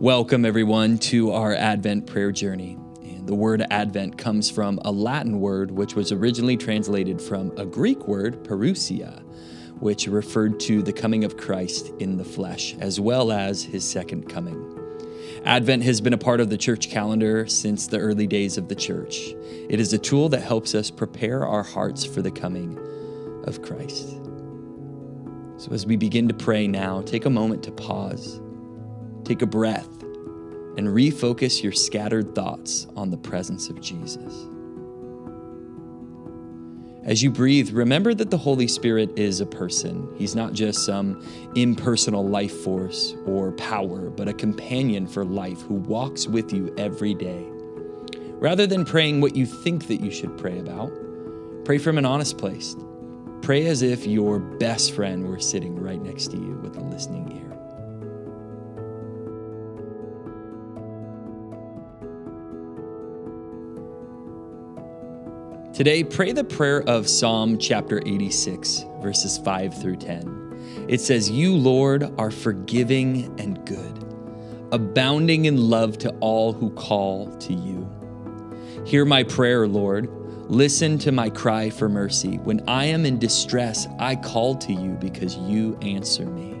Welcome, everyone, to our Advent prayer journey. And the word Advent comes from a Latin word which was originally translated from a Greek word, parousia, which referred to the coming of Christ in the flesh, as well as his second coming. Advent has been a part of the church calendar since the early days of the church. It is a tool that helps us prepare our hearts for the coming of Christ. So, as we begin to pray now, take a moment to pause Take a breath and refocus your scattered thoughts on the presence of Jesus. As you breathe, remember that the Holy Spirit is a person. He's not just some impersonal life force or power, but a companion for life who walks with you every day. Rather than praying what you think that you should pray about, pray from an honest place. Pray as if your best friend were sitting right next to you with a listening ear. Today, pray the prayer of Psalm chapter 86, verses 5 through 10. It says, You, Lord, are forgiving and good, abounding in love to all who call to you. Hear my prayer, Lord. Listen to my cry for mercy. When I am in distress, I call to you because you answer me.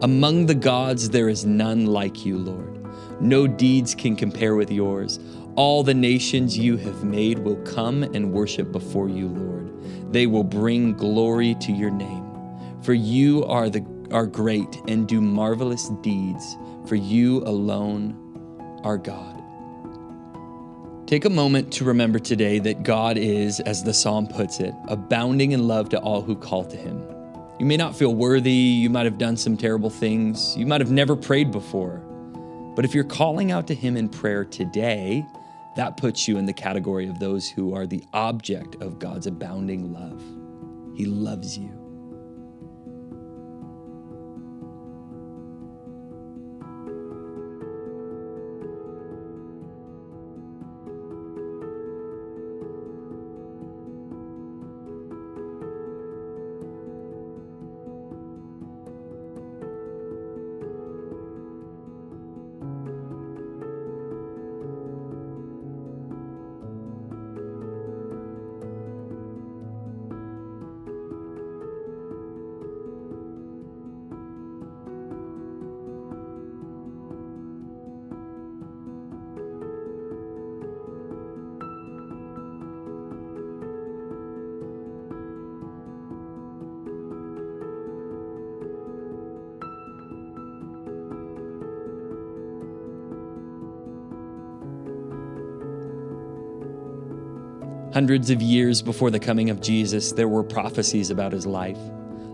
Among the gods, there is none like you, Lord. No deeds can compare with yours. All the nations you have made will come and worship before you, Lord. They will bring glory to your name. For you are, the, are great and do marvelous deeds, for you alone are God. Take a moment to remember today that God is, as the psalm puts it, abounding in love to all who call to him. You may not feel worthy, you might have done some terrible things, you might have never prayed before. But if you're calling out to him in prayer today, that puts you in the category of those who are the object of God's abounding love. He loves you. Hundreds of years before the coming of Jesus, there were prophecies about his life.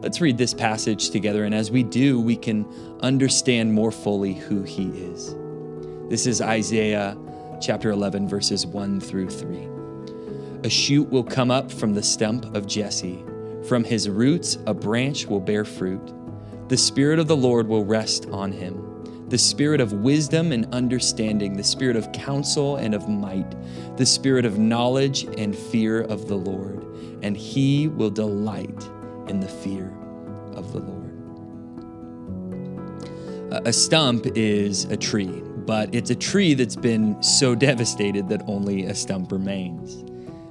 Let's read this passage together, and as we do, we can understand more fully who he is. This is Isaiah chapter 11, verses 1 through 3. A shoot will come up from the stump of Jesse. From his roots, a branch will bear fruit. The Spirit of the Lord will rest on him the spirit of wisdom and understanding, the spirit of counsel and of might, the spirit of knowledge and fear of the Lord. And he will delight in the fear of the Lord. A stump is a tree, but it's a tree that's been so devastated that only a stump remains.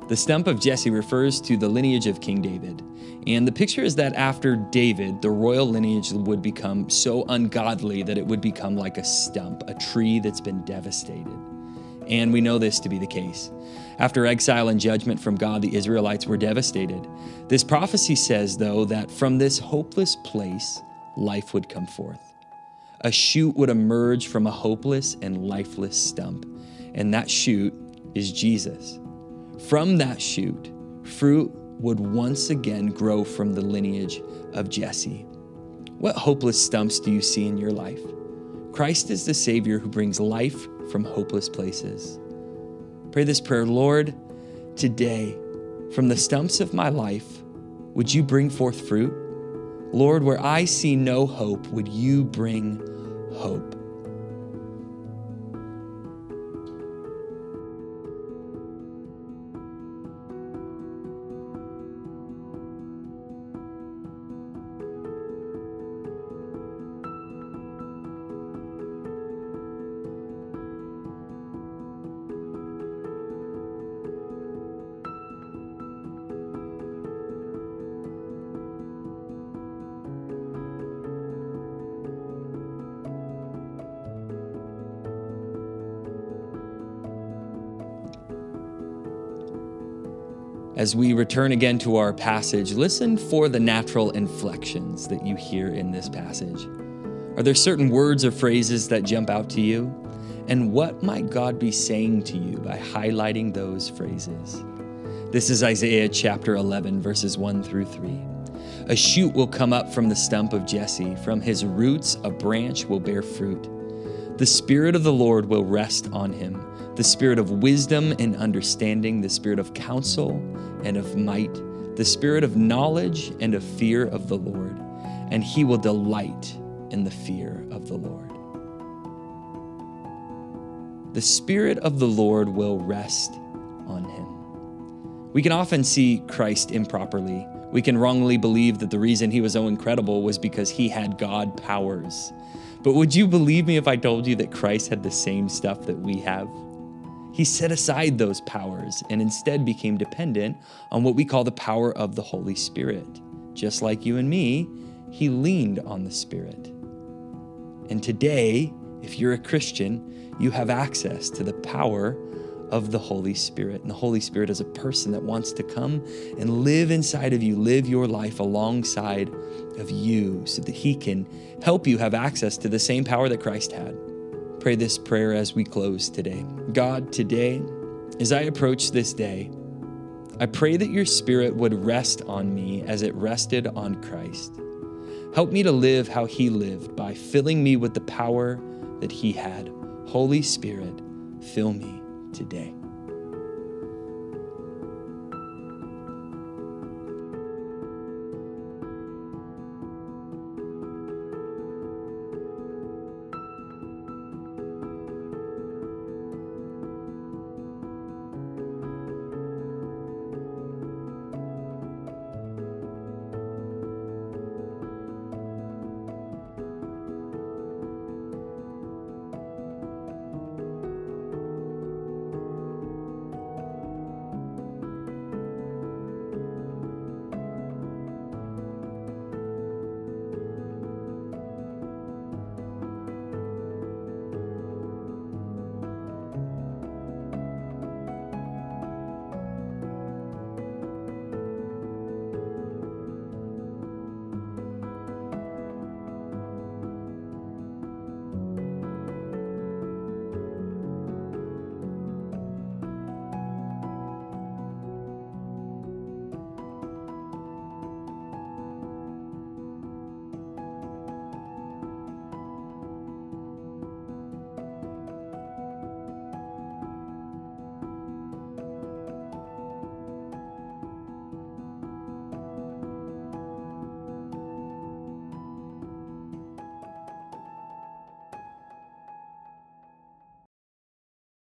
The stump of Jesse refers to the lineage of King David. And the picture is that after David, the royal lineage would become so ungodly that it would become like a stump, a tree that's been devastated. And we know this to be the case. After exile and judgment from God, the Israelites were devastated. This prophecy says, though, that from this hopeless place, life would come forth. A shoot would emerge from a hopeless and lifeless stump, and that shoot is Jesus. From that shoot, fruit would once again grow from the lineage of Jesse. What hopeless stumps do you see in your life? Christ is the Savior who brings life from hopeless places. Pray this prayer Lord, today, from the stumps of my life, would you bring forth fruit? Lord, where I see no hope, would you bring hope? As we return again to our passage, listen for the natural inflections that you hear in this passage. Are there certain words or phrases that jump out to you? And what might God be saying to you by highlighting those phrases? This is Isaiah chapter 11, verses 1 through 3. A shoot will come up from the stump of Jesse, from his roots, a branch will bear fruit. The Spirit of the Lord will rest on him the spirit of wisdom and understanding, the spirit of counsel and of might, the spirit of knowledge and of fear of the Lord. And he will delight in the fear of the Lord. The Spirit of the Lord will rest on him. We can often see Christ improperly. We can wrongly believe that the reason he was so incredible was because he had God powers. But would you believe me if I told you that Christ had the same stuff that we have? He set aside those powers and instead became dependent on what we call the power of the Holy Spirit. Just like you and me, he leaned on the Spirit. And today, if you're a Christian, you have access to the power of the Holy Spirit. And the Holy Spirit is a person that wants to come and live inside of you, live your life alongside of you, so that He can help you have access to the same power that Christ had pray this prayer as we close today. God, today, as I approach this day, I pray that your spirit would rest on me as it rested on Christ. Help me to live how he lived by filling me with the power that he had. Holy Spirit, fill me today.